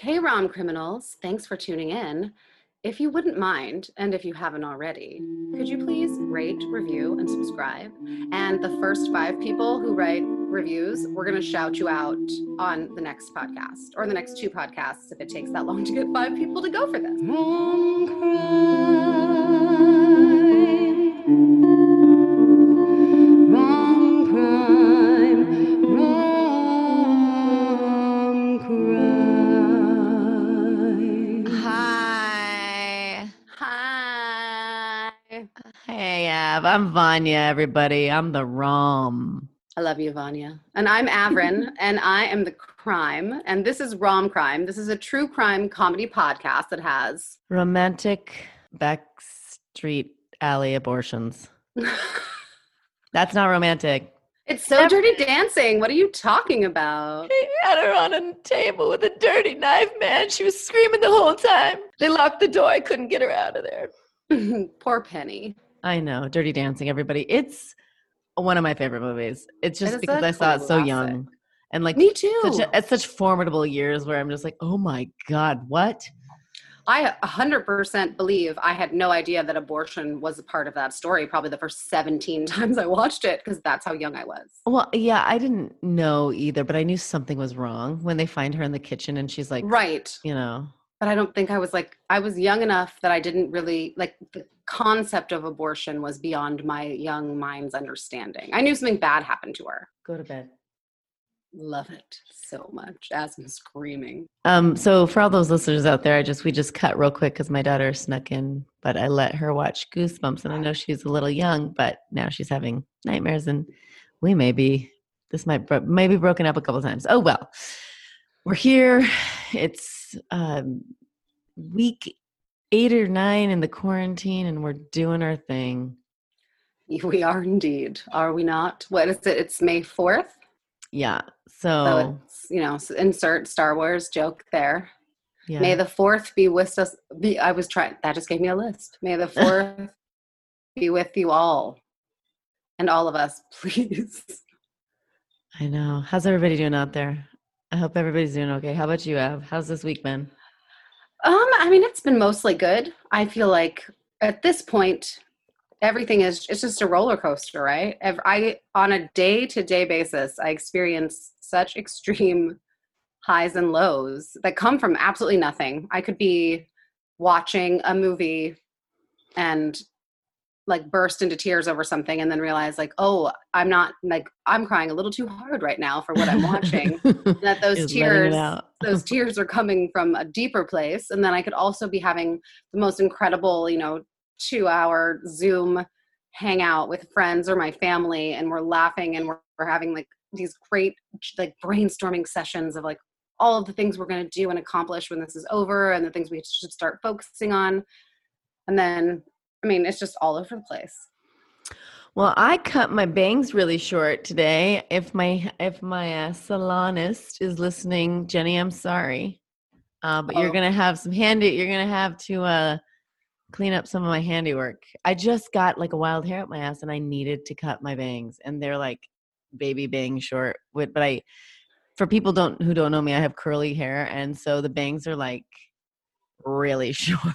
Hey, Rom Criminals. Thanks for tuning in. If you wouldn't mind, and if you haven't already, could you please rate, review, and subscribe? And the first five people who write reviews, we're going to shout you out on the next podcast or the next two podcasts if it takes that long to get five people to go for this. Av. I'm Vanya, everybody. I'm the Rom. I love you, Vanya. And I'm Avrin, and I am the crime. And this is Rom Crime. This is a true crime comedy podcast that has Romantic backstreet alley abortions. That's not romantic. It's so dirty dancing. What are you talking about? He had her on a table with a dirty knife, man. She was screaming the whole time. They locked the door. I couldn't get her out of there. Poor Penny. I know. Dirty Dancing, everybody. It's one of my favorite movies. It's just a because I saw it so classic. young. And like Me too. such a, at such formidable years where I'm just like, oh my God, what? I 100% believe I had no idea that abortion was a part of that story, probably the first 17 times I watched it, because that's how young I was. Well, yeah, I didn't know either, but I knew something was wrong when they find her in the kitchen and she's like, Right. you know, But I don't think I was like, I was young enough that I didn't really, like, the concept of abortion was beyond my young mind's understanding. I knew something bad happened to her. go to bed. Love it so much as I'm screaming. Um, so for all those listeners out there, I just we just cut real quick because my daughter snuck in, but I let her watch Goosebumps, and I know she's a little young, but now she's having nightmares, and we may be this might bro- maybe broken up a couple times. Oh well, we're here. It's um, week eight or nine in the quarantine, and we're doing our thing. We are indeed, are we not? What is it? It's May 4th. Yeah. So So it's, you know, insert Star Wars joke there. yeah. May the 4th be with us. Be, I was trying, that just gave me a list. May the 4th be with you all and all of us, please. I know. How's everybody doing out there? I hope everybody's doing okay. How about you, Av? How's this week been? Um, I mean, it's been mostly good. I feel like at this point, everything is it's just a roller coaster, right? I on a day to day basis, I experience such extreme highs and lows that come from absolutely nothing. I could be watching a movie and like burst into tears over something and then realize like oh i'm not like i'm crying a little too hard right now for what i'm watching. That those Just tears those tears are coming from a deeper place and then i could also be having the most incredible you know two hour zoom hangout with friends or my family and we're laughing and we're, we're having like these great like brainstorming sessions of like all of the things we're going to do and accomplish when this is over and the things we should start focusing on. And then i mean it's just all over the place Well, I cut my bangs really short today. If my if my uh, salonist is listening, Jenny, I'm sorry, uh, but you're Oh. gonna have some handy. You're gonna have to uh, clean up some of my handiwork. I just got like a wild hair up my ass, and I needed to cut my bangs, and they're like baby bang short. But I, for people don't who don't know me, I have curly hair, and so the bangs are like really short.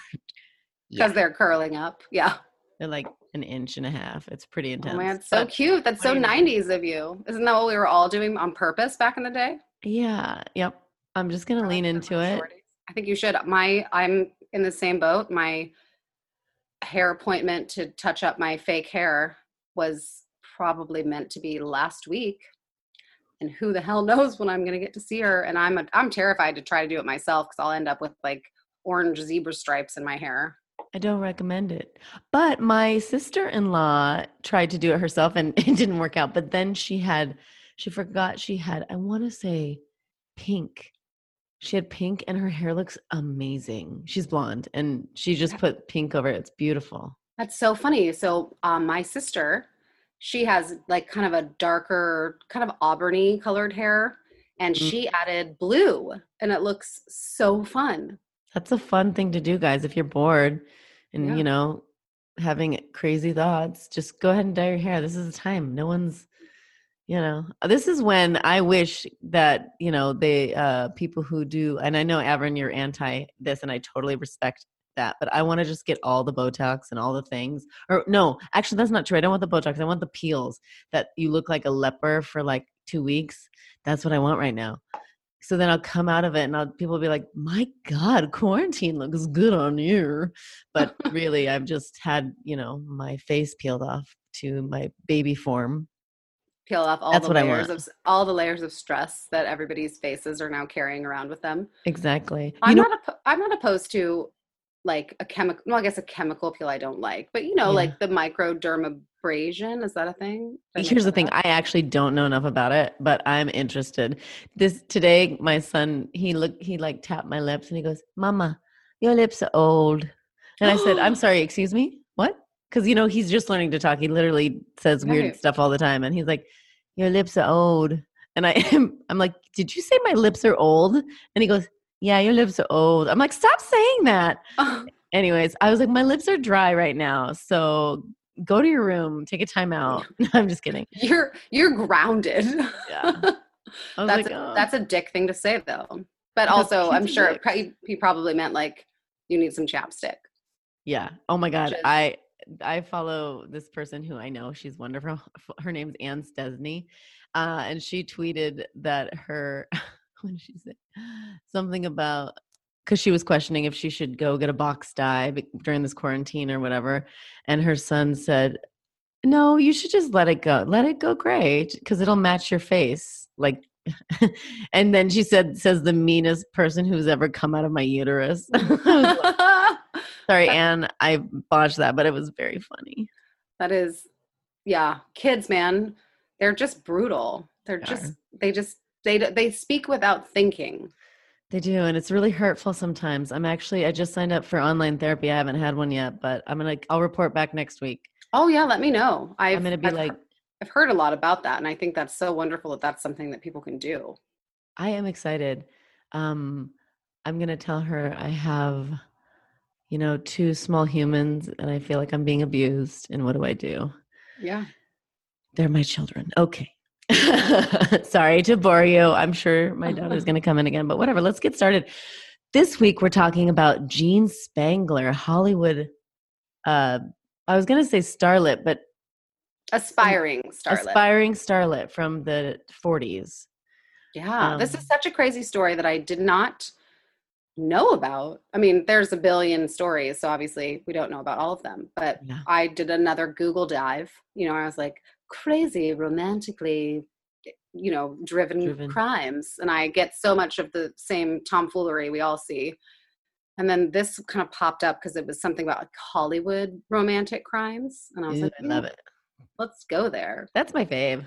Because they're curling up yeah They're like an inch and a half. It's pretty intense. oh man it's so But- cute that's so what do 90s of you isn't that what we were all doing on purpose back in the day Yeah. Yep. I'm just gonna I lean into it. I think you should. My I'm in the same boat. My hair appointment to touch up my fake hair was probably meant to be last week. And who the hell knows when I'm going to get to see her and I'm a, I'm terrified to try to do it myself cuz I'll end up with like orange zebra stripes in my hair. I don't recommend it. But my sister-in-law tried to do it herself and it didn't work out. But then she had she forgot she had I want to say pink. She had pink and her hair looks amazing. She's blonde and she just put pink over it. It's beautiful. That's so funny. So, um, my sister, she has like kind of a darker, kind of auburny colored hair, and Mhm. she added blue, and it looks so fun. That's a fun thing to do, guys. If you're bored and Yeah. you know having crazy thoughts, just go ahead and dye your hair. This is the time. No one's, you know, this is when I wish that you know they uh people who do. And I know Avern, you're anti this, and I totally respect that. But I want to just get all the Botox and all the things. Or no, actually, that's not true. I don't want the Botox. I want the peels that you look like a leper for like two weeks. That's what I want right now. So then I'll come out of it and I'll, people will be like, my God, quarantine looks good on you. But really, I've just had, you know, my face peeled off to my baby form. Peel off all That's the layers of all the layers of stress that everybody's faces are now carrying around with them. Exactly. I'm know, not oppo- I'm not opposed to like a chemical. Well, I guess a chemical peel I don't like, but you know, Yeah. like the microdermabrasion. Is that a thing? Here's the thing i actually don't know enough about it but i'm interested. This today my son he looked he like tapped my lips and he goes mama your lips are old. And i said i'm sorry excuse me? What? Because you know he's just learning to talk. He literally says weird Right. stuff all the time and he's like your lips are old. And i am i'm like did you say my lips are old? And he goes yeah your lips are old. I'm like stop saying that. Anyways i was like my lips are dry right now so go to your room take a time out i'm just kidding you're you're grounded. Yeah. Was that's like, a, "Oh." that's a dick thing to say though. But also, I'm sure pro- he probably meant like you need some chapstick. yeah. Oh my god, Just- I I follow this person who I know. She's wonderful. Her name's Anne Stesney, uh, and she tweeted that her what did she say? Something about because she was questioning if she should go get a box dye during this quarantine or whatever, and her son said, "No, you should just let it go. Let it go gray because it'll match your face." Like. and then she said says the meanest person who's ever come out of my uterus like, Sorry, Anne, I botched that, but it was very funny. that is, yeah, kids, man, they're just brutal. They're They just they just they they speak without thinking. They do, and it's really hurtful sometimes. I'm actually I just signed up for online therapy. I haven't had one yet, but I'm gonna I'll report back next week. Oh yeah, let me know. I've, I'm gonna be I've like, heard, I've heard a lot about that, and I think that's so wonderful that that's something that people can do. I am excited. Um, I'm gonna tell her I have, you know, two small humans, and I feel like I'm being abused. And what do I do? Yeah. They're my children. Okay. Sorry to bore you. I'm sure my daughter's going to come in again, but whatever. Let's get started. This week we're talking about Jean Spangler, Hollywood. Uh, I was going to say starlet, but Aspiring starlet. aspiring starlet from the 40s. Yeah, this Um, is such a crazy story that I did not know about. I mean, there's a billion stories, so obviously we don't know about all of them. But Yeah. I did another Google dive. You know, I was like, crazy, romantically, you know, driven, Driven. crimes. And I get so much of the same tomfoolery we all see. And then this kind of popped up because it was something about like Hollywood romantic crimes. And I was Ew, like, I love "Hmm, it. let's go there. That's my fave,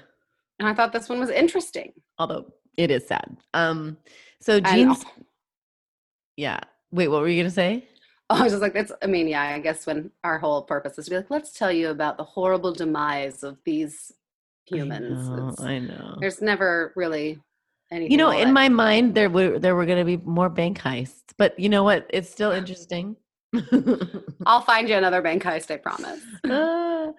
And I thought this one was interesting. although it is sad. Um, so And Jean, yeah. Wait, what were you to say? I was just like, that's, I mean, yeah, I guess when our whole purpose is to be like, let's tell you about the horrible demise of these humans. I know. I know. there's never really anything. You know, in that- my mind, there were there were going to be more bank heists, but you know what? It's still interesting. I'll find you another bank heist, I promise. Ah.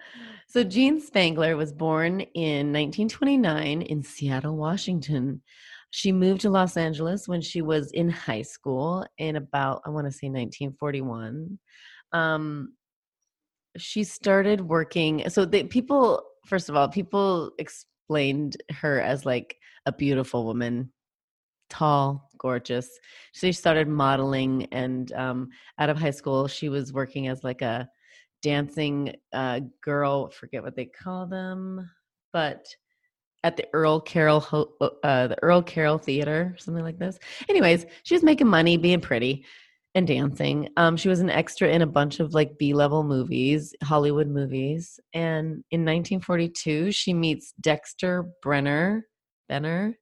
so Jean Spangler was born in 1929 in Seattle, Washington. She moved to Los Angeles when she was in high school in about I want to say 1941. Um, she started working. So people, first of all, people explained her as like a beautiful woman. tall, gorgeous. So She started modeling, and um, out of high school, she was working as like a dancing uh, girl. Forget what they call them, but at the Earl Carroll uh, the Earl Carroll Theater, something like this. Anyways, she was making money, being pretty, and dancing. Um, she was an extra in a bunch of like B level movies, Hollywood movies. And in 1942, she meets Dexter Brenner, Benner,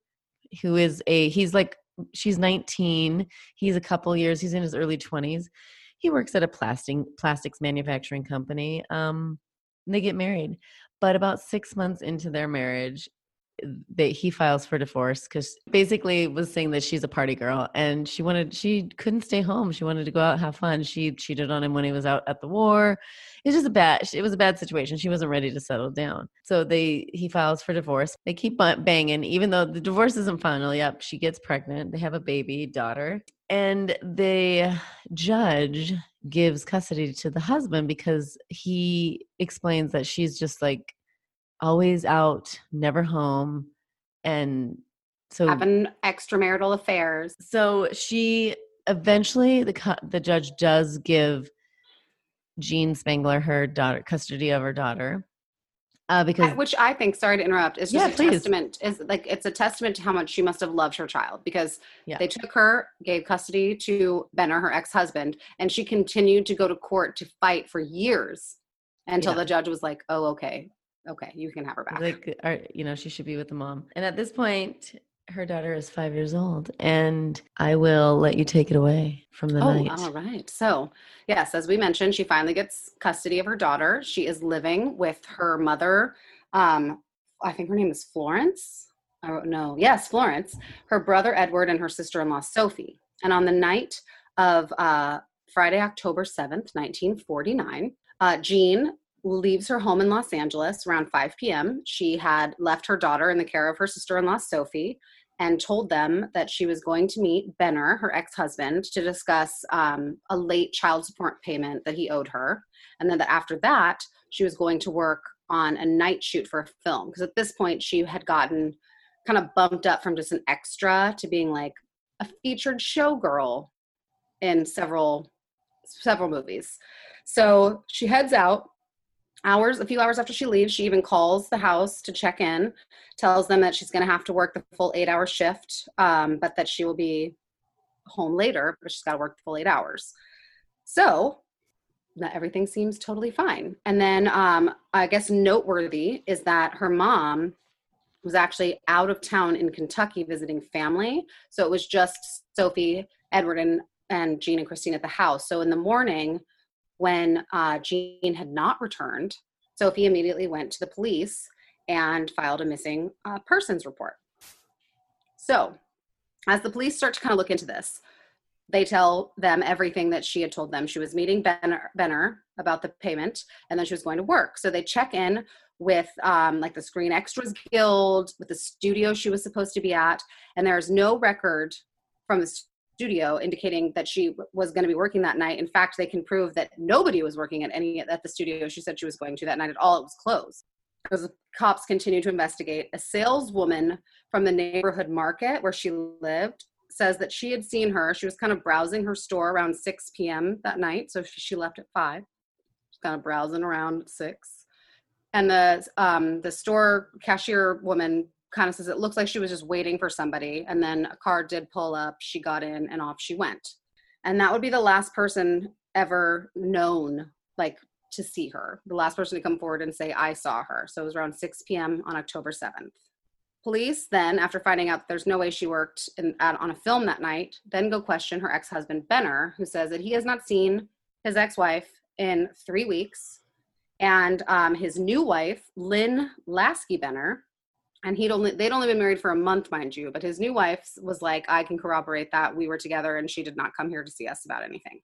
who is a he's like she's 19. He's a couple years. He's in his early 20s. He works at a plastic plastics manufacturing company. Um, they get married, but about six months into their marriage, that he files for divorce because basically was saying that she's a party girl and she wanted she couldn't stay home. She wanted to go out have fun. She cheated on him when he was out at the war. It's just a bad it was a bad situation. She wasn't ready to settle down. So they he files for divorce. They keep banging even though the divorce isn't final. Yep she gets pregnant. They have a baby daughter and the judge gives custody to the husband because he explains that she's just like always out, never home. And so having extramarital affairs. So she eventually the the judge does give Jean Spangler her daughter custody of her daughter. Uh, because which I think, sorry to interrupt, is just yeah, a please. testament. Is like it's a testament to how much she must have loved her child because yeah. they took her, gave custody to Benner, her ex-husband, and she continued to go to court to fight for years until yeah. the judge was like, "Oh, okay, okay, you can have her back. Like, are, you know, she should be with the mom. And at this point, her daughter is five years old, and I will let you take it away from the oh, night. All right. So, yes, as we mentioned, she finally gets custody of her daughter. She is living with her mother. Um, I think her name is Florence. Oh no, yes, Florence. Her brother Edward and her sister-in-law Sophie. And on the night of uh, Friday, October seventh, nineteen forty-nine, uh, Jean leaves her home in Los Angeles around 5 p.m. She had left her daughter in the care of her sister in law, Sophie, and told them that she was going to meet Benner, her ex husband, to discuss um, a late child support payment that he owed her. And then that after that, she was going to work on a night shoot for a film. Because at this point, she had gotten kind of bumped up from just an extra to being like a featured showgirl in several several movies. So she heads out hours a few hours after she leaves she even calls the house to check in tells them that she's going to have to work the full eight hour shift um, but that she will be home later but she's got to work the full eight hours. So that everything seems totally fine. And then um, i guess noteworthy is that her mom was actually out of town in kentucky visiting family. So it was just sophie edward and, and jean and christine at the house. So in the morning when uh, Jean had not returned, Sophie immediately went to the police and filed a missing uh, persons report. So, as the police start to kind of look into this, they tell them everything that she had told them. She was meeting Benner, Benner about the payment, and then she was going to work. So they check in with um, like the Screen Extras Guild, with the studio she was supposed to be at, and there's no record from the studio indicating that she was going to be working that night. In fact, they can prove that nobody was working at any at the studio she said she was going to that night at all. It was closed. As the cops continue to investigate, a saleswoman from the neighborhood market where she lived says that she had seen her. She was kind of browsing her store around 6 p.m. that night. So she left at 5. She's kind of browsing around 6. And the um, the store cashier woman kind of says it looks like she was just waiting for somebody and then a car did pull up she got in and off she went. And that would be the last person ever known like to see her the last person to come forward and say i saw her. So it was around 6 p.m on october 7th police then after finding out there's no way she worked in, on a film that night then go question her ex-husband benner who says that he has not seen his ex-wife in three weeks and um, his new wife lynn lasky benner and he'd only they'd only been married for a month mind you but his new wife was like i can corroborate that. We were together and she did not come here to see us about anything.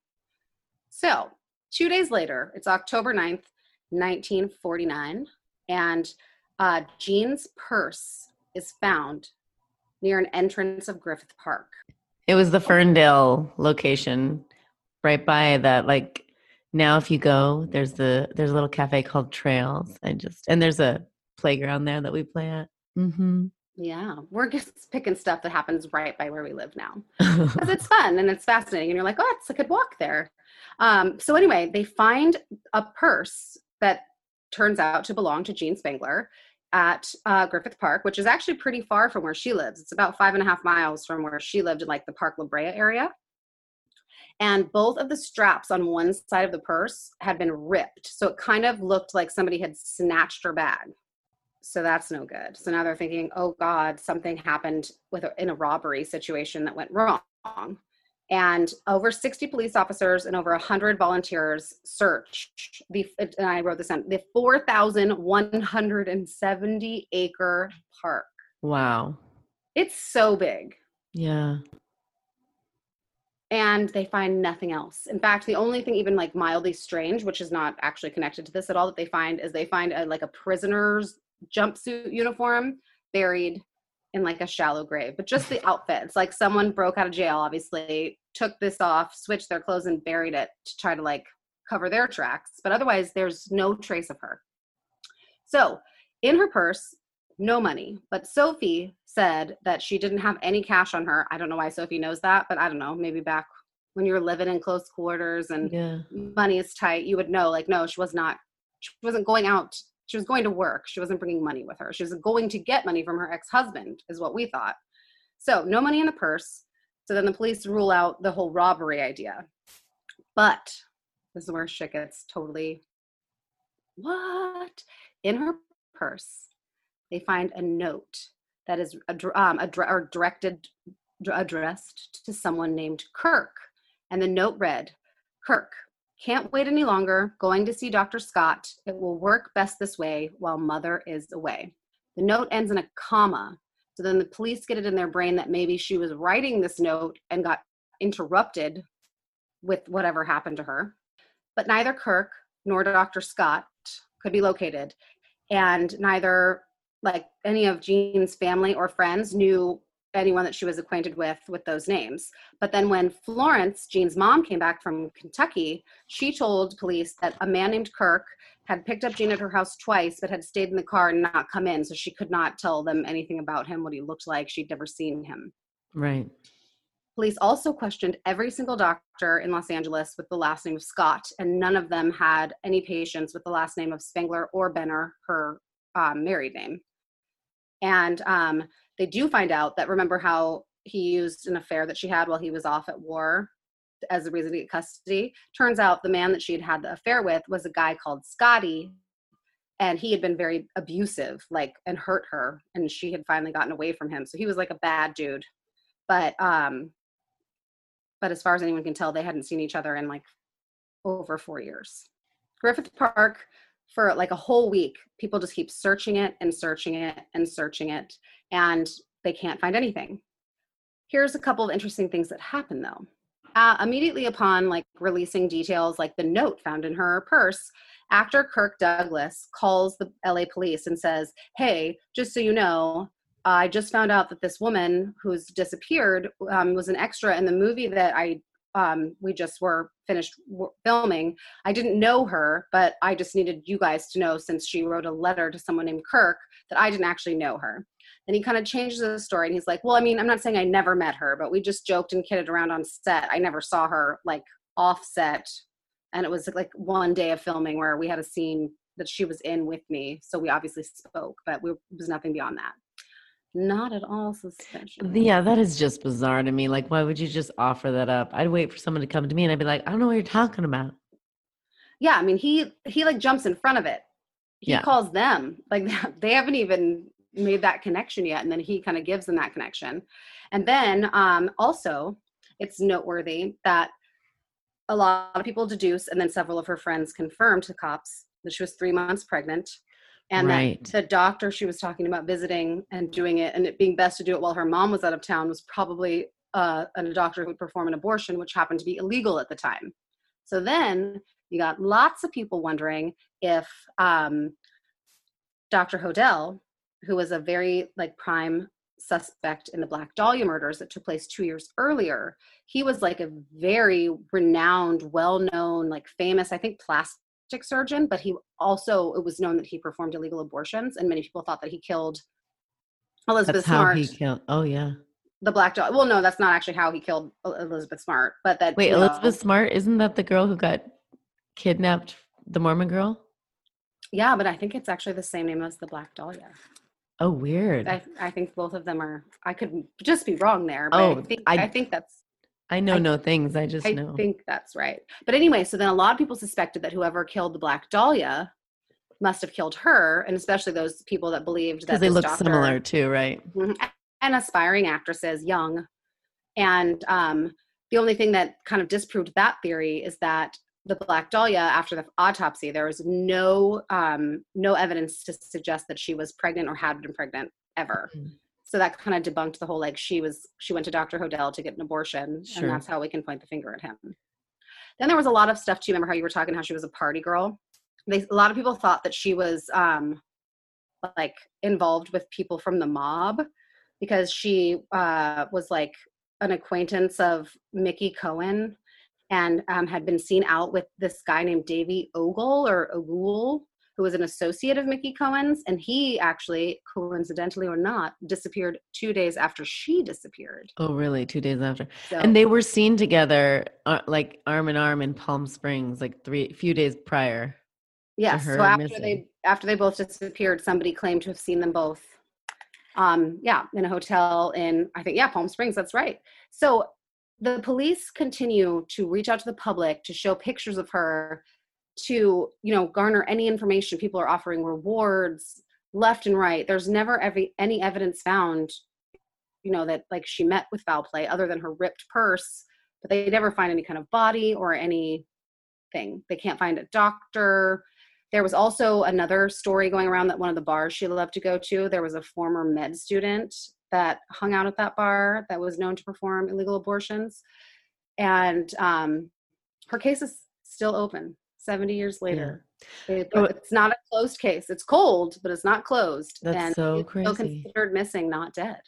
So two days later it's october 9th 1949 and uh, jean's purse is found near an entrance of griffith park. It was the Fern Dell location right by that like now if you go there's the there's a little cafe called trails. I just and there's a playground there that we play at Mm-hmm. Yeah, we're just picking stuff that happens right by where we live now because it's fun and it's fascinating, and you're like, oh, it's a good walk there. Um, so anyway, they find a purse that turns out to belong to Jean Spangler at uh, Griffith Park, which is actually pretty far from where she lives. It's about five and a half miles from where she lived in like the Park La Brea area. And both of the straps on one side of the purse had been ripped. So it kind of looked like somebody had snatched her bag. So that's no good. So now they're thinking, oh God, something happened with a, in a robbery situation that went wrong. And over 60 police officers and over 100 volunteers searched the, and I wrote this down, the 4,170 acre park. Wow. It's so big. Yeah. And they find nothing else. In fact, the only thing even like mildly strange, which is not actually connected to this at all, that they find is they find a, like a prisoner's jumpsuit uniform buried in like a shallow grave, but just the outfit. It's like someone broke out of jail, obviously, took this off, switched their clothes, and buried it to try to like cover their tracks. But otherwise, there's no trace of her. So in her purse, no money. But Sophie said that she didn't have any cash on her. I don't know why Sophie knows that, but I don't know. Maybe back when you were living in close quarters and Yeah. money is tight, you would know. Like, no, she was not. She wasn't going out she was going to work. She wasn't bringing money with her. She was going to get money from her ex husband, is what we thought. So, no money in the purse. So then the police rule out the whole robbery idea. But this is where shit gets totally what? In her purse, they find a note that is um, addre- or directed, addressed to someone named Kirk. And the note read Kirk, can't wait any longer. Going to see Dr. Scott. It will work best this way while mother is away. The note ends in a comma. So then the police get it in their brain that maybe she was writing this note and got interrupted with whatever happened to her. But neither Kirk nor Dr. Scott could be located. And neither like any of Jean's family or friends knew anyone that she was acquainted with with those names. But then when Florence, Jean's mom, came back from Kentucky, she told police that a man named Kirk had picked up Jean at her house twice, but had stayed in the car and not come in. So she could not tell them anything about him, what he looked like. She'd never seen him. Right. Police also questioned every single doctor in Los Angeles with the last name of Scott, and none of them had any patients with the last name of Spangler or Benner, her um, married name. And um, they do find out that remember how he used an affair that she had while he was off at war as a reason to get custody. Turns out the man that she had had the affair with was a guy called Scotty, and he had been very abusive, like and hurt her, and she had finally gotten away from him. So he was like a bad dude. But um, but as far as anyone can tell, they hadn't seen each other in like over four years. Griffith Park for like a whole week, people just keep searching it and searching it and searching it, and they can't find anything. Here's a couple of interesting things that happen though. Uh, immediately upon like releasing details like the note found in her purse, actor Kirk Douglas calls the LA police and says, Hey, just so you know, I just found out that this woman who's disappeared um, was an extra in the movie that I um, we just were finished w- filming. I didn't know her, but I just needed you guys to know since she wrote a letter to someone named Kirk that I didn't actually know her. And he kind of changes the story and he's like, Well, I mean, I'm not saying I never met her, but we just joked and kidded around on set. I never saw her like off set. And it was like one day of filming where we had a scene that she was in with me. So we obviously spoke, but we, it was nothing beyond that. Not at all suspicious. Yeah, that is just bizarre to me. Like, why would you just offer that up? I'd wait for someone to come to me and I'd be like, I don't know what you're talking about. Yeah, I mean, he he like jumps in front of it. He Yeah. calls them like they haven't even made that connection yet, and then he kind of gives them that connection. And then um, also, it's noteworthy that a lot of people deduce, and then several of her friends confirmed to cops that she was three months pregnant, and Right. that the doctor she was talking about visiting and doing it, and it being best to do it while her mom was out of town, was probably uh, a doctor who would perform an abortion, which happened to be illegal at the time. So then you got lots of people wondering if um, Dr. Hodel, who was a very like prime suspect in the Black Dahlia murders that took place two years earlier, he was like a very renowned, well-known, like famous, I think, plastic surgeon. But he also it was known that he performed illegal abortions, and many people thought that he killed Elizabeth That's how Smart, he killed. Oh yeah. the black dog. Well, no, that's not actually how he killed Elizabeth Smart, but that Wait, you know- Elizabeth Smart isn't that the girl who got kidnapped? The Mormon girl? Yeah, but I think it's actually the same name as the Black Dahlia. Oh, weird. I, I think both of them are. I could just be wrong there, but Oh, I think I- I, think that's I know I- no things. I just know. I know. think that's right. But anyway, so then a lot of people suspected that whoever killed the Black Dahlia must have killed her, and especially those people that believed that Because they this look doctor- similar too, right? Mhm. and aspiring actresses, young. And um, the only thing that kind of disproved that theory is that the Black Dahlia, after the autopsy, there was no um, no evidence to suggest that she was pregnant or had been pregnant ever. Mhm. So that kind of debunked the whole like she was she went to Dr. Hodel to get an abortion, Sure. and that's how we can point the finger at him. Then there was a lot of stuff too. Remember how you were talking how she was a party girl? They a lot of people thought that she was um, like involved with people from the mob because she uh, was like an acquaintance of Mickey Cohen and um, had been seen out with this guy named Davy Ogle or Ogle, who was an associate of Mickey Cohen's. And he actually, coincidentally or not, disappeared two days after she disappeared. Oh, really? Two days after. So, And they were seen together, uh, like arm in arm in Palm Springs, like three few days prior. yes. So after missing. they after they both disappeared, somebody claimed to have seen them both. Um, yeah, in a hotel in I think yeah Palm Springs. That's right. So the police continue to reach out to the public to show pictures of her to you know garner any information. People are offering rewards left and right. There's never every any evidence found you know that like she met with foul play other than her ripped purse but they never find any kind of body or anything. They can't find a doctor. There was also another story going around that one of the bars she loved to go to there was a former med student that hung out at that bar that was known to perform illegal abortions. And um, her case is still open 70 years later It- Oh, it's not a closed case it's cold but it's not closed That's and so it's still crazy. considered missing not dead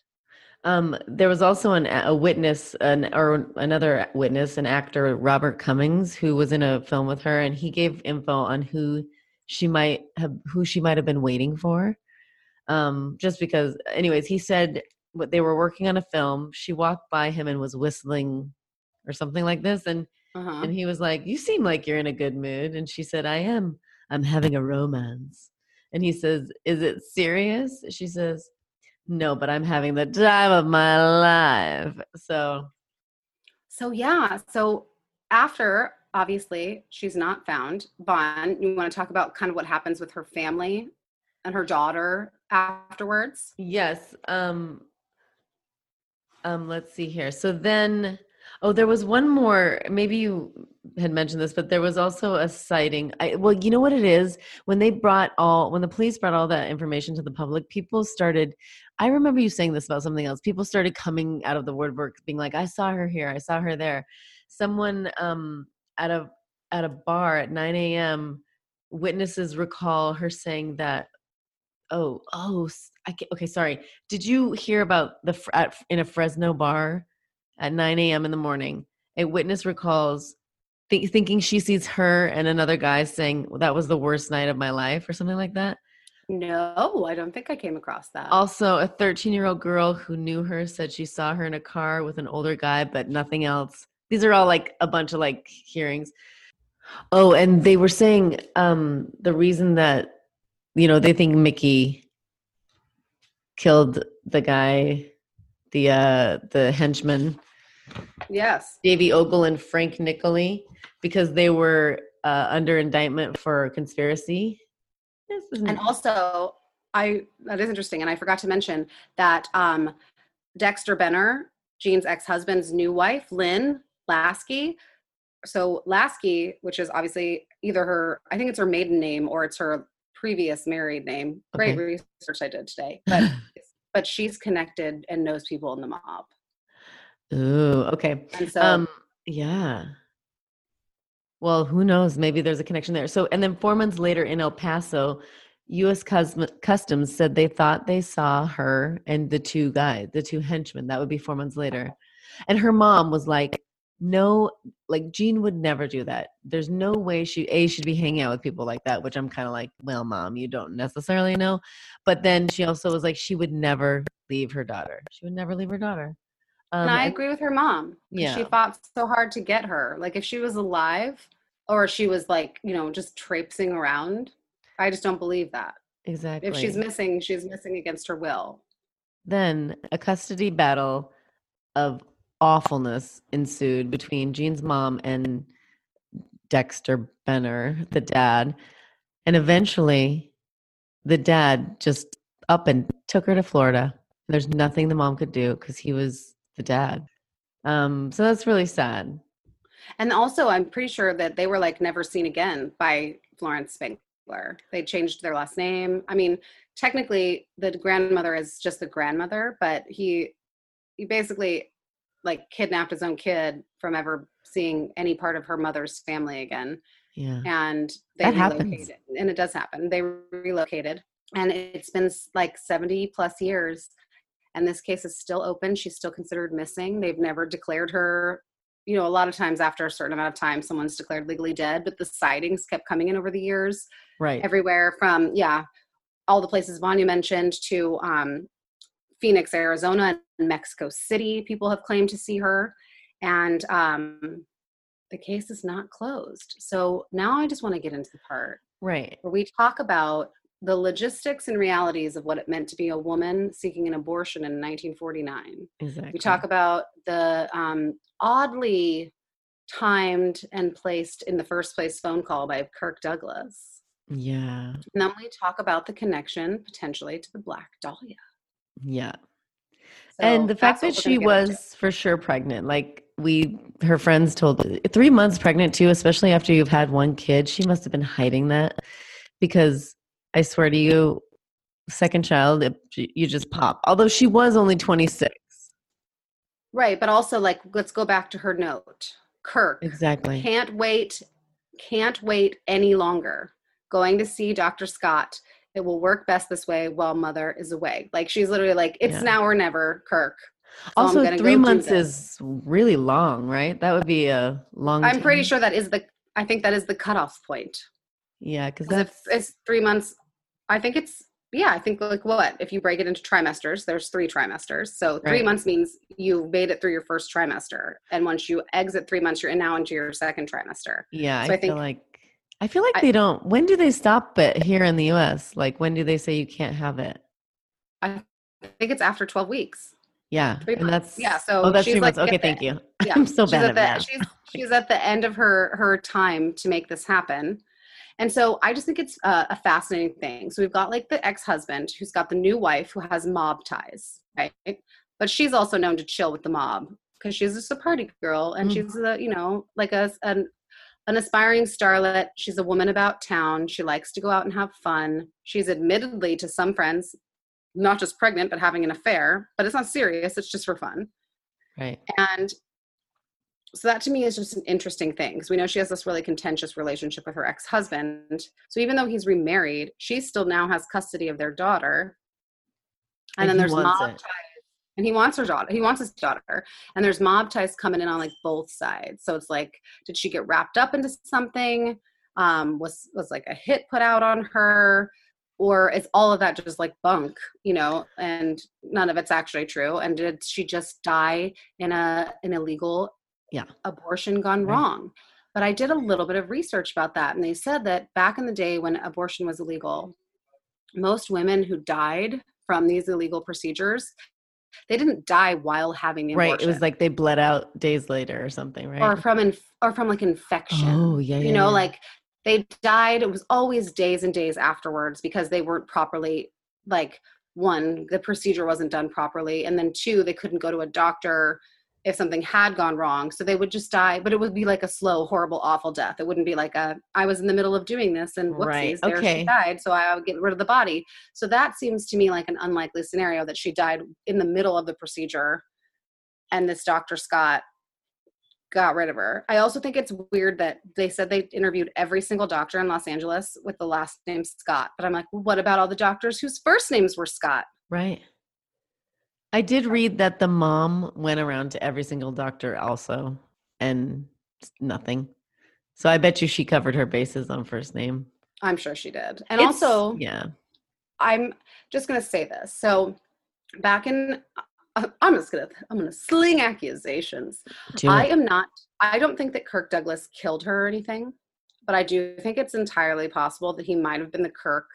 Um, there was also an, a witness, an, or another witness, an actor, Robert Cummings, who was in a film with her, and he gave info on who she might have, who she might have been waiting for. Um, just because, anyways, he said what they were working on a film. She walked by him and was whistling or something like this, and uh-huh. and he was like, "You seem like you're in a good mood," and she said, "I am. I'm having a romance." And he says, "Is it serious?" She says, "No, but I'm having the time of my life." So, So yeah, so after obviously she's not found, Vaughn, you want to talk about kind of what happens with her family and her daughter afterwards? yes, um um let's see here. So then oh, there was one more, maybe you had mentioned this, but there was also a sighting. I well, you know what it is? When they brought all when the police brought all that information to the public, people started I remember you saying this about something else. People started coming out of the woodwork being like, I saw her here, I saw her there. Someone um at a at a bar at 9 a.m. witnesses recall her saying that oh oh I ca- okay sorry did you hear about the at, in a fresno bar at 9 a.m in the morning a witness recalls think, thinking she sees her and another guy saying that was the worst night of my life or something like that. No, I don't think I came across that. also a 13 year old girl who knew her said she saw her in a car with an older guy but nothing else. These are all like a bunch of like hearings. Oh and they were saying um the reason that you know they think mickey killed the guy the uh the henchman yes. davy ogle and frank Niccoli because they were uh under indictment for conspiracy And also, I that is interesting, and I forgot to mention that um, Dexter Benner, Jean's ex-husband's new wife, Lynn Lasky. So Lasky, which is obviously either her, I think it's her maiden name or it's her previous married name. Great Okay. research I did today, but but she's connected and knows people in the mob, Ooh, okay and so um yeah well who knows maybe there's a connection there so and then four months later in el paso u.s Custom- customs said they thought they saw her and the two guys the two henchmen that would be four months later and her mom was like no like Jean would never do that. There's no way she a should be hanging out with people like that, which I'm kind of like, well, mom, you don't necessarily know. But then she also was like, she would never leave her daughter. She would never leave her daughter. Um, and I agree with her mom. Yeah. She fought so hard to get her. Like if she was alive or she was like, you know, just traipsing around, I just don't believe that. exactly. If she's missing, she's missing against her will. Then a custody battle of awfulness ensued between Jean's mom and Dexter Benner, the dad. And eventually, the dad just up and took her to Florida. There's nothing the mom could do because he was the dad. Um, so that's really sad. And also, I'm pretty sure that they were like never seen again by Florence Spangler. They changed their last name. I mean, technically, the grandmother is just the grandmother, but he he basically like kidnapped his own kid from ever seeing any part of her mother's family again. Yeah. And they That happens. relocated, and it does happen. They relocated, and it's been like 70 plus years, and this case is still open. She's still considered missing. They've never declared her you know, a lot of times after a certain amount of time, someone's declared legally dead, but the sightings kept coming in over the years, Right. everywhere from, yeah, all the places Vanya mentioned to um, Phoenix, Arizona, and Mexico City. People have claimed to see her. And um, the case is not closed. So now I just want to get into the part right. where we talk about the logistics and realities of what it meant to be a woman seeking an abortion in 1949. Exactly. We talk about the um, oddly timed and placed in the first place phone call by Kirk Douglas. Yeah. And then we talk about the connection potentially to the Black Dahlia. Yeah. So and the fact that she was for sure pregnant like we her friends told three months pregnant too especially after you've had one kid she must have been hiding that because i swear to you second child it, you just pop although she was only 26 right, but also like let's go back to her note. Kirk exactly can't wait, can't wait any longer. Going to see Dr. Scott. It will work best this way while mother is away. Like she's literally like, it's Yeah. now or never, Kirk. So also three months is really long right that would be a long I'm pretty sure that is the I think that is the cutoff point. Yeah because that's it's three months, I think it's yeah, I think like what? If you break it into trimesters, there's three trimesters. So three Right. months means you made it through your first trimester. And once you exit three months, you're in now into your second trimester. yeah so i, I feel think- like i feel like I- they don't when do they stop it here in the us like when do they say you can't have it I think it's after 12 weeks. Yeah, Three and months. that's Yeah, so oh, that's she's three months. like Okay, thank the- you. Yeah. I'm so she's bad at at the. She's, she's at the end of her her time to make this happen. And so I just think it's uh, a fascinating thing. So we've got like the ex-husband who's got the new wife who has mob ties, right? But she's also known to chill with the mob because she's just a party girl and Mm. she's a, you know, like a an an aspiring starlet. She's a woman about town. She likes to go out and have fun. She's admittedly to some friends not just pregnant but having an affair, but it's not serious. It's just for fun. Right. And so that to me is just an interesting thing because we know she has this really contentious relationship with her ex-husband. So even though he's remarried, she still now has custody of their daughter. And And, then there's mob it. ties. And he wants her daughter. He wants his daughter. And there's mob ties coming in on like both sides. So it's like, did she get wrapped up into something? Um, was was like a hit put out on her? Or is all of that just like bunk, you know, and none of it's actually true? And did she just die in a an illegal Yeah. abortion gone Right. wrong? But I did a little bit of research about that, and they said that back in the day when abortion was illegal, most women who died from these illegal procedures, they didn't die while having the Right. abortion, It was like they bled out days later or something, right? or from inf- or from like infection oh, yeah, yeah. you know yeah. like they died it was always days and days afterwards because they weren't properly like one the procedure wasn't done properly and then two they couldn't go to a doctor if something had gone wrong so they would just die but it would be like a slow horrible awful death it wouldn't be like a i was in the middle of doing this and whoopsies Right, there okay. she died so i would get rid of the body so that seems to me like an unlikely scenario that she died in the middle of the procedure and this dr scott got rid of her. I also think it's weird that they said they interviewed every single doctor in Los Angeles with the last name Scott. But I'm like, well, what about all the doctors whose first names were Scott? right. I did read that the mom went around to every single doctor also. and nothing. So I bet you she covered her bases on first name. I'm sure she did. And It's- also, yeah, I'm just going to say this. So back in I- I'm just going to I'm going to sling accusations. do I it. am not I don't think that Kirk Douglas killed her or anything, but I do think it's entirely possible that he might have been the Kirk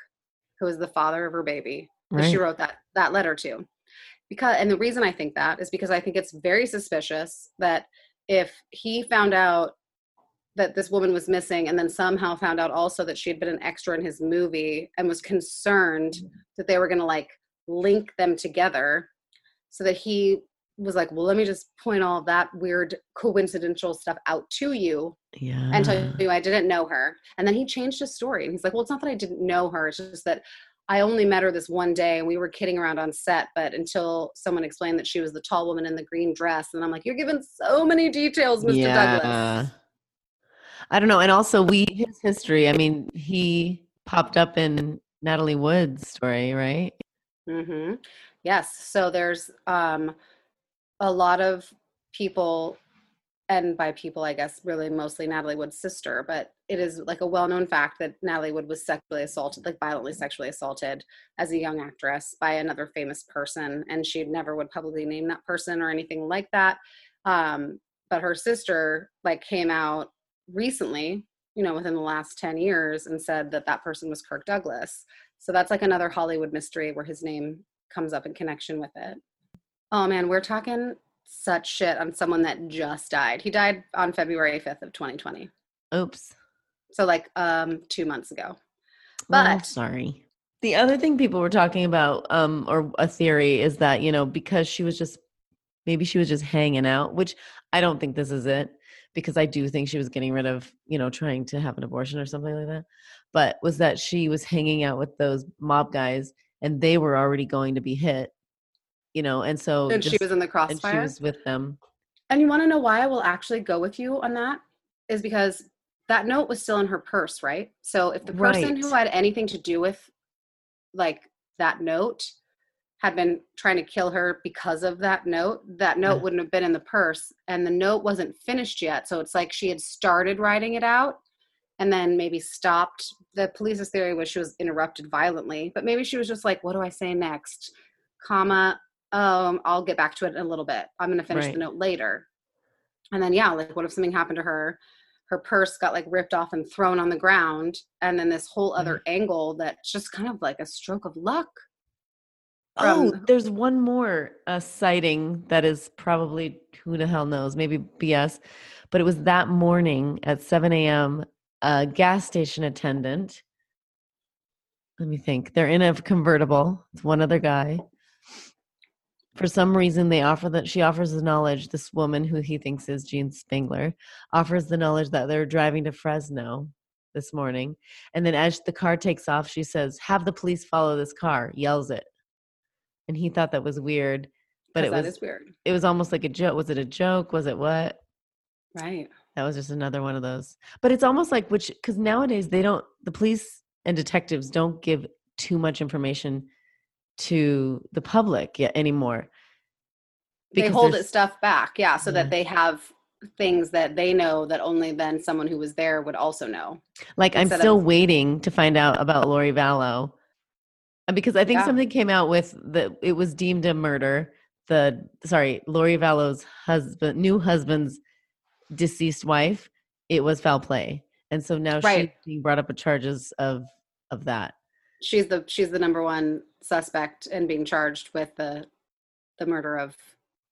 who was the father of her baby that she wrote that that letter to. Because and the reason I think that is because I think it's very suspicious that if he found out that this woman was missing and then somehow found out also that she had been an extra in his movie and was concerned mm-hmm. that they were going to like link them together so that he was like well let me just point all that weird coincidental stuff out to you yeah, and tell you I didn't know her. And then he changed his story. And he's like, well, it's not that I didn't know her. It's just that I only met her this one day and we were kidding around on set. But until someone explained that she was the tall woman in the green dress. And I'm like, you're giving so many details, Mr. Douglas. I don't know. And also, we his history. I mean, he popped up in Natalie Wood's story, right? hmm Yes. So there's um, a lot of people, and by people, I guess, really mostly Natalie Wood's sister, but it is like a well known fact that Natalie Wood was sexually assaulted, like violently sexually assaulted as a young actress by another famous person. And she never would publicly name that person or anything like that. Um, but her sister, like, came out recently, you know, within the last 10 years and said that that person was Kirk Douglas. So that's like another Hollywood mystery where his name comes up in connection with it. Oh man, we're talking such shit on someone that just died. He died on February 5th of 2020. Oops. So like um 2 months ago. But- sorry. The other thing people were talking about, um, or a theory, is that you know because she was just maybe she was just hanging out, which I don't think this is it because I do think she was getting rid of you know trying to have an abortion or something like that. But was that she was hanging out with those mob guys and they were already going to be hit, you know, and so and she was in the and crossfire. she was with them. And you want to know why I will actually go with you on that? Is because that note was still in her purse, right? So if the person who had anything to do with like that note had been trying to kill her because of that note, that note Yeah. wouldn't have been in the purse and the note wasn't finished yet. So it's like she had started writing it out and then maybe stopped. The police's theory was she was interrupted violently, but maybe she was just like, what do I say next? Comma, um, I'll get back to it in a little bit. I'm going to finish Right. the note later. And then, yeah, like what if something happened to her? Her purse got like ripped off and thrown on the ground. And then this whole other angle that's just kind of like a stroke of luck. Oh, there's one more uh, sighting that is probably who the hell knows, maybe BS, but it was that morning at 7 a.m. A gas station attendant. Let me think. They're in a convertible. It's one other guy. For some reason, they offer that she offers the knowledge. This woman, who he thinks is Jean Spangler, offers the knowledge that they're driving to Fresno this morning. And then, as the car takes off, she says, "Have the police follow this car." Yells it and he thought that was weird but it was weird. it was almost like a joke was it a joke was it what Right. that was just another one of those but it's almost like which because nowadays they don't the police and detectives don't give too much information to the public yet anymore they hold it stuff back. Yeah. So Yeah. that they have things that they know that only then someone who was there would also know. like i'm still of- waiting to find out about lori vallow Uh, because i think Yeah. something came out with that it was deemed a murder the sorry lori vallow's husband new husband's deceased wife it was foul play and so now she's being brought up with charges of of that she's the she's the number one suspect and being charged with the the murder of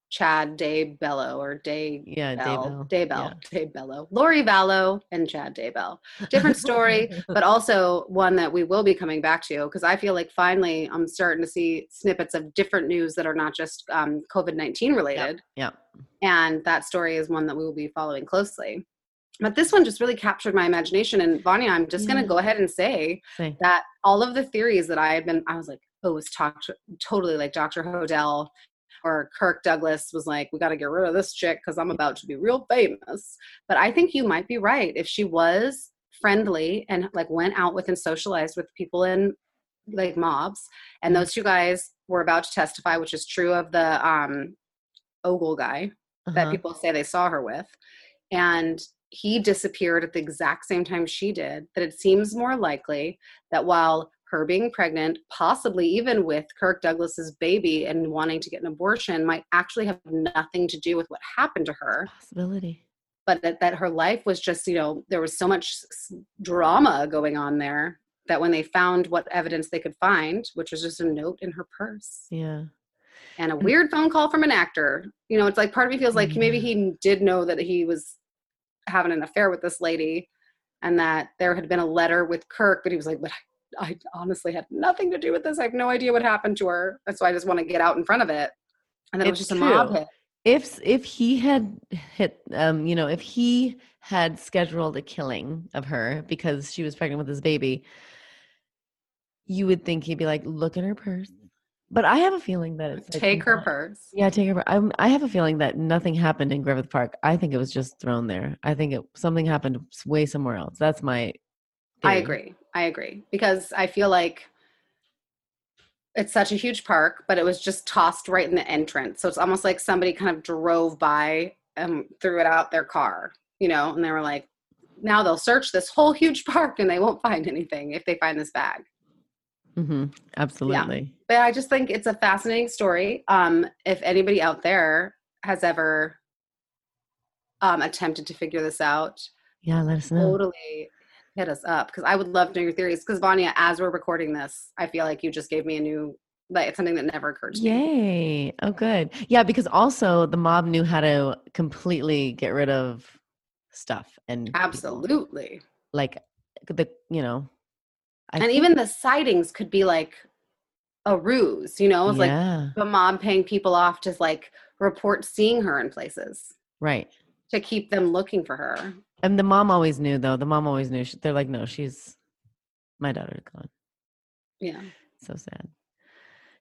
Chad Day Bello or Day yeah Bell, Daybell. Daybell, Day Bello, Lori Vallow, and Chad Daybell. Different story, but also one that we will be coming back to because I feel like finally I'm starting to see snippets of different news that are not just um, COVID nineteen related. Yep. And that story is one that we will be following closely. But this one just really captured my imagination. And Vanya, I'm just going to go ahead and say that all of the theories that I had been, I was like, oh, it was talked totally like Dr. Hodel or Kirk Douglas was like, we got to get rid of this chick because I'm about to be real famous. But I think you might be right. If she was friendly and like went out with and socialized with people in like mobs, and those two guys were about to testify, which is true of the um Ogul guy that Uh-huh. people say they saw her with. and he disappeared at the exact same time she did, that it seems more likely that while her being pregnant, possibly even with Kirk Douglas's baby and wanting to get an abortion, might actually have nothing to do with what happened to her. Possibility. But that, that her life was just, you know, there was so much drama going on there that when they found what evidence they could find, which was just a note in her purse. Yeah. And a weird phone call from an actor. You know, it's like part of me feels like mm-hmm. maybe he did know that he was having an affair with this lady and that there had been a letter with Kirk, but he was like, but I, I honestly had nothing to do with this. I have no idea what happened to her. That's why I just want to get out in front of it. And then it was It's just a mob hit. If if he had hit, um, you know, if he had scheduled a killing of her because she was pregnant with his baby, you would think he'd be like, look in her purse. But I have a feeling that it's Take her purse. Yeah, take her. pur- I'm, I have a feeling that nothing happened in Griffith Park. I think it was just thrown there. I think it something happened way somewhere else. That's my. I agree. I agree. Because I feel like it's such a huge park, but it was just tossed right in the entrance. So it's almost like somebody kind of drove by and threw it out their car, you know, and they were like, now they'll search this whole huge park and they won't find anything if they find this bag. Hmm Absolutely. But I just think it's a fascinating story. Um, if anybody out there has ever um, attempted to figure this out, Yeah, let us know. totally hit us up because I would love to know your theories. Because Vanya, as we're recording this, I feel like you just gave me a new like it's something that never occurred to me. Yay. Oh, good. Yeah, because also the mob knew how to completely get rid of stuff and people. Absolutely. like the you know, I and think- even the sightings could be like a ruse, you know, it's like the mom paying people off to like report seeing her in places right. to keep them looking for her. And the mom always knew though. The mom always knew. They're like, no, she's my daughter's gone. Yeah. So sad.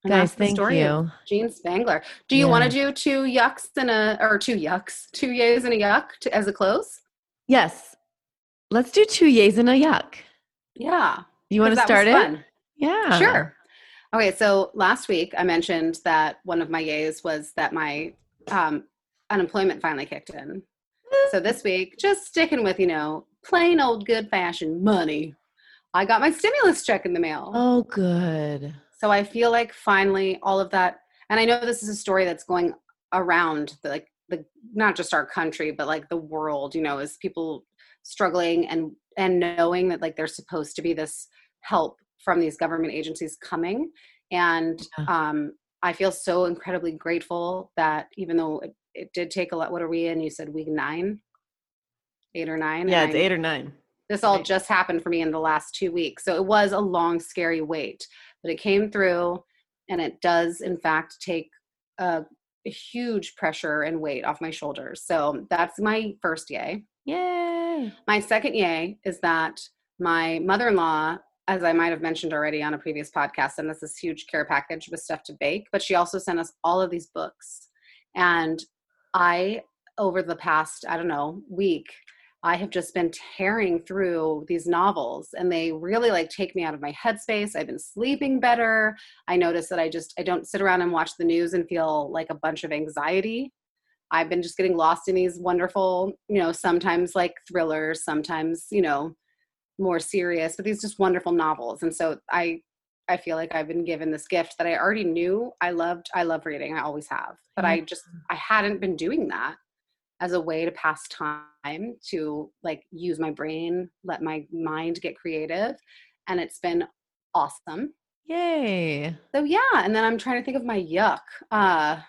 And Guys, thank you. Jean Spangler. Do you want to do two yucks and a or two yucks, two yays and a yuck to, as a close? Yes. Let's do two yays and a yuck. Yeah. You want to start it? fun. Yeah. Sure. Okay, so last week I mentioned that one of my yays was that my um, unemployment finally kicked in. So this week, just sticking with, you know, plain old good fashioned money, I got my stimulus check in the mail. Oh, good. So I feel like finally all of that, and I know this is a story that's going around the, like the not just our country, but like the world. You know, as people struggling and and knowing that like there's supposed to be this help from these government agencies coming, and um, I feel so incredibly grateful that even though it, it did take a lot. What are we in? You said week nine, eight or nine. Yeah, it's I- eight or nine. this all Right. just happened for me in the last two weeks. So it was a long, scary wait, but it came through and it does, in fact, take a, a huge pressure and weight off my shoulders. So that's my first yay. Yay. My second yay is that my mother in law, as I might have mentioned already on a previous podcast, sent us this huge care package with stuff to bake, but she also sent us all of these books. And I, over the past, I don't know, week, I have just been tearing through these novels and they really like take me out of my headspace. I've been sleeping better. I notice that I just I don't sit around and watch the news and feel like a bunch of anxiety. I've been just getting lost in these wonderful, you know, sometimes like thrillers, sometimes, you know, more serious, but these just wonderful novels. And so I I feel like I've been given this gift that I already knew I loved. I love reading. I always have. But I just I hadn't been doing that as a way to pass time to like use my brain, let my mind get creative. And it's been awesome. Yay. So yeah, and then I'm trying to think of my yuck. Uh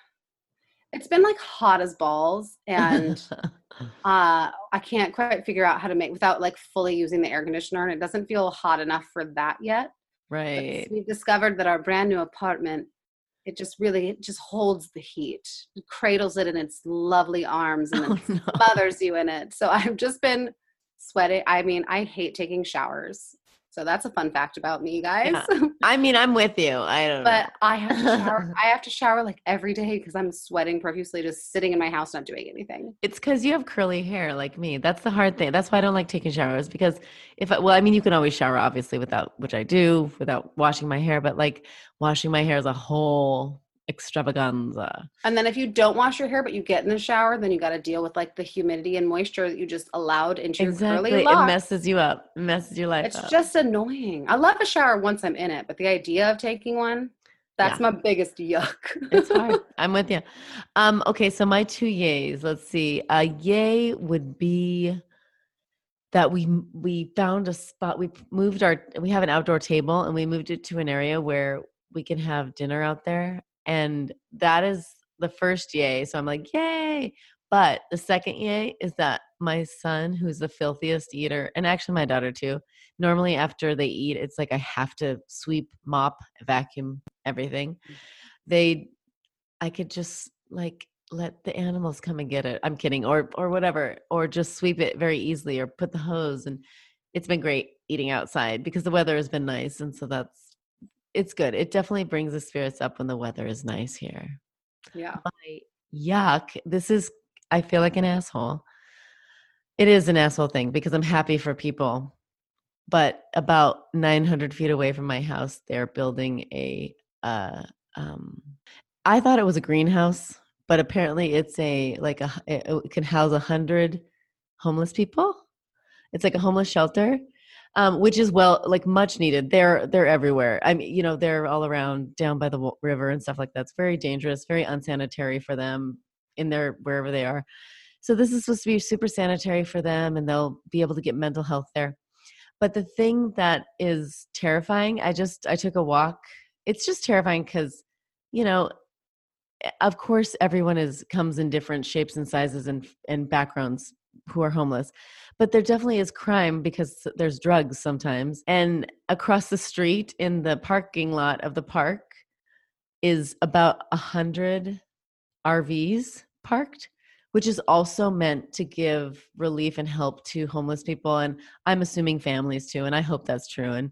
it's been like hot as balls and uh I can't quite figure out how to make without like fully using the air conditioner and it doesn't feel hot enough for that yet. Right. We've discovered that our brand new apartment it just really it just holds the heat. It cradles it in its lovely arms and then Oh, no. smothers you in it. So I've just been sweating. I mean, I hate taking showers. So that's a fun fact about me, guys. I mean, I'm with you. I don't know. but know. I have to shower. I have to shower like every day because I'm sweating profusely just sitting in my house not doing anything. It's because you have curly hair like me. That's the hard thing. That's why I don't like taking showers because if I, well, I mean, you can always shower obviously without, which I do, without washing my hair. But like washing my hair is a whole extravaganza. And then if you don't wash your hair but you get in the shower, then you got to deal with like the humidity and moisture that you just allowed into Exactly. your curly locks. It messes you up. It messes your life It's up. just annoying. I love a shower once I'm in it, but the idea of taking one, that's my biggest yuck. it's hard. I'm with you. Um, okay, so my two yays. Let's see. A yay would be that we we found a spot. We moved our. We have an outdoor table, and we moved it to an area where we can have dinner out there, and that is the first yay. So I'm like, yay! But the second yay is that my son, who's the filthiest eater, and actually my daughter too. Normally, after they eat, it's like I have to sweep, mop, vacuum everything. Mm. They, I could just like let the animals come and get it. I'm kidding, or or whatever, or just sweep it very easily, or put the hose. And it's been great eating outside because the weather has been nice, and so that's it's good. It definitely brings the spirits up when the weather is nice here. yeah. My yuck. This is. I feel like an asshole. It is an asshole thing because I'm happy for people, but about 900 feet away from my house, they're building a. Uh, um, I thought it was a greenhouse, but apparently it's a like a it it can house a hundred homeless people. It's like a homeless shelter, um, which is well like much needed. They're they're everywhere. I mean, you know, they're all around down by the river and stuff like that. It's very dangerous, very unsanitary for them in their wherever they are. So this is supposed to be super sanitary for them, and they'll be able to get mental health there. But the thing that is terrifying, I just I took a walk. It's just terrifying because, you know, of course everyone is comes in different shapes and sizes and and backgrounds who are homeless but there definitely is crime because there's drugs sometimes and across the street in the parking lot of the park is about a hundred rvs parked which is also meant to give relief and help to homeless people and i'm assuming families too and i hope that's true and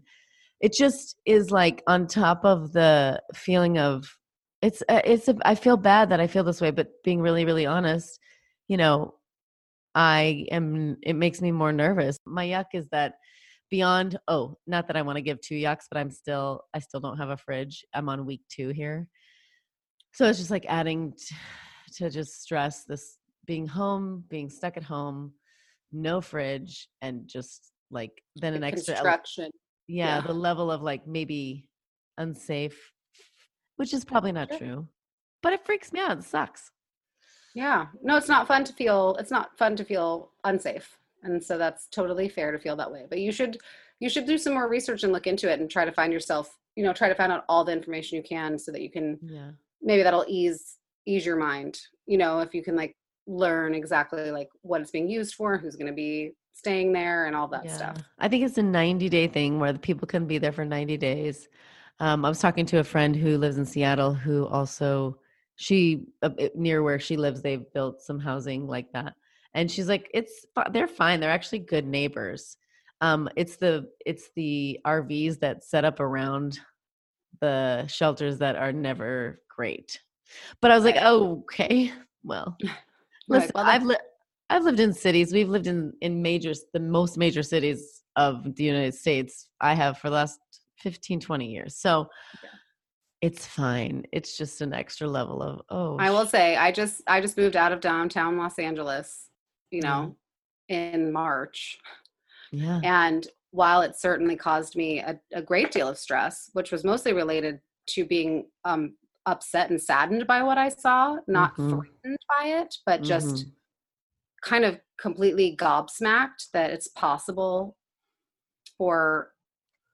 it just is like on top of the feeling of it's uh, it's a, i feel bad that i feel this way but being really really honest you know i am it makes me more nervous my yuck is that beyond oh not that i want to give two yucks but i'm still i still don't have a fridge i'm on week two here so it's just like adding t- to just stress this being home being stuck at home no fridge and just like then an extra construction. yeah, Yeah. the level of like maybe unsafe which is probably not Sure. true but it freaks me out it sucks Yeah. No, it's not fun to feel it's not fun to feel unsafe. And so that's totally fair to feel that way. But you should you should do some more research and look into it and try to find yourself, you know, try to find out all the information you can so that you can yeah maybe that'll ease ease your mind. You know, if you can like learn exactly like what it's being used for, who's going to be staying there and all that stuff. I think it's a 90 day thing where the people can be there for 90 days. Um, I was talking to a friend who lives in Seattle who also, she, uh, near where she lives, they've built some housing like that. And she's like, it's, they're fine. They're actually good neighbors. Um, it's the, it's the RVs that set up around the shelters that are never great. But I was like, oh, okay, well, Right, Listen, well, I've lived I've lived in cities. We've lived in in major the most major cities of the United States. I have for the last 15 20 years. So it's fine. It's just an extra level of oh I will say I just I just moved out of downtown Los Angeles, you Yeah. know, in March. yeah. And while it certainly caused me a, a great deal of stress, which was mostly related to being um, upset and saddened by what I saw, not Mhm. frightened by it, but just Mhm. kind of completely gobsmacked that it's possible for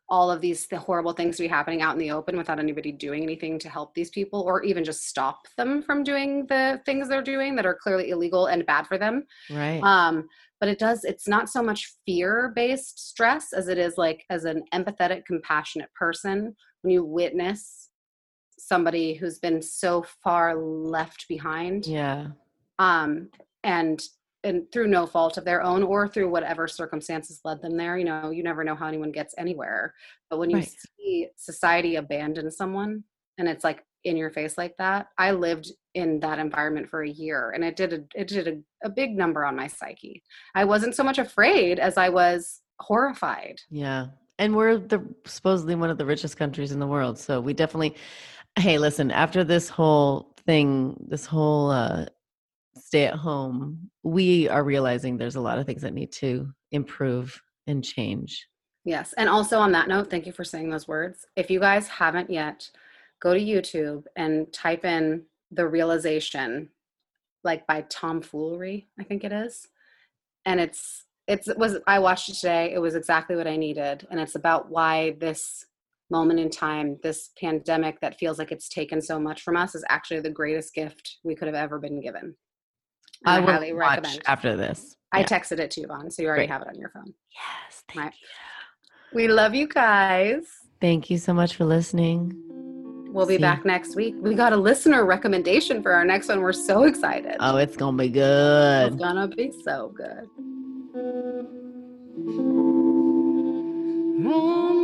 all of these the horrible things to be happening out in the open without anybody doing anything to help these people or even just stop them from doing the things they're doing that are clearly illegal and bad for them right. um but it does it's not so much fear based stress as it is like as an empathetic compassionate person when you witness somebody who's been so far left behind yeah. um and and through no fault of their own or through whatever circumstances led them there you know you never know how anyone gets anywhere but when you Right. see society abandon someone and it's like in your face like that i lived in that environment for a year and it did a it did a, a big number on my psyche i wasn't so much afraid as i was horrified Yeah. And we're the supposedly one of the richest countries in the world. So we definitely Hey, listen, after this whole thing, this whole uh, stay at home, we are realizing there's a lot of things that need to improve and change. Yes. And also on that note, thank you for saying those words. If you guys haven't yet, go to YouTube and type in the realization, like by Tomfoolery, I think it is. And it's it's it was I watched it today. It was exactly what I needed. And it's about why this moment in time, this pandemic that feels like it's taken so much from us, is actually the greatest gift we could have ever been given. And I, will highly watch recommend. after this. I Yeah. texted it to you, Vaughn, so you already Great. have it on your phone. Yes, thank Right. you. We love you guys. Thank you so much for listening. We'll be See. back next week. We got a listener recommendation for our next one. We're so excited. Oh, it's gonna be good. it's gonna be so good. Run, cry.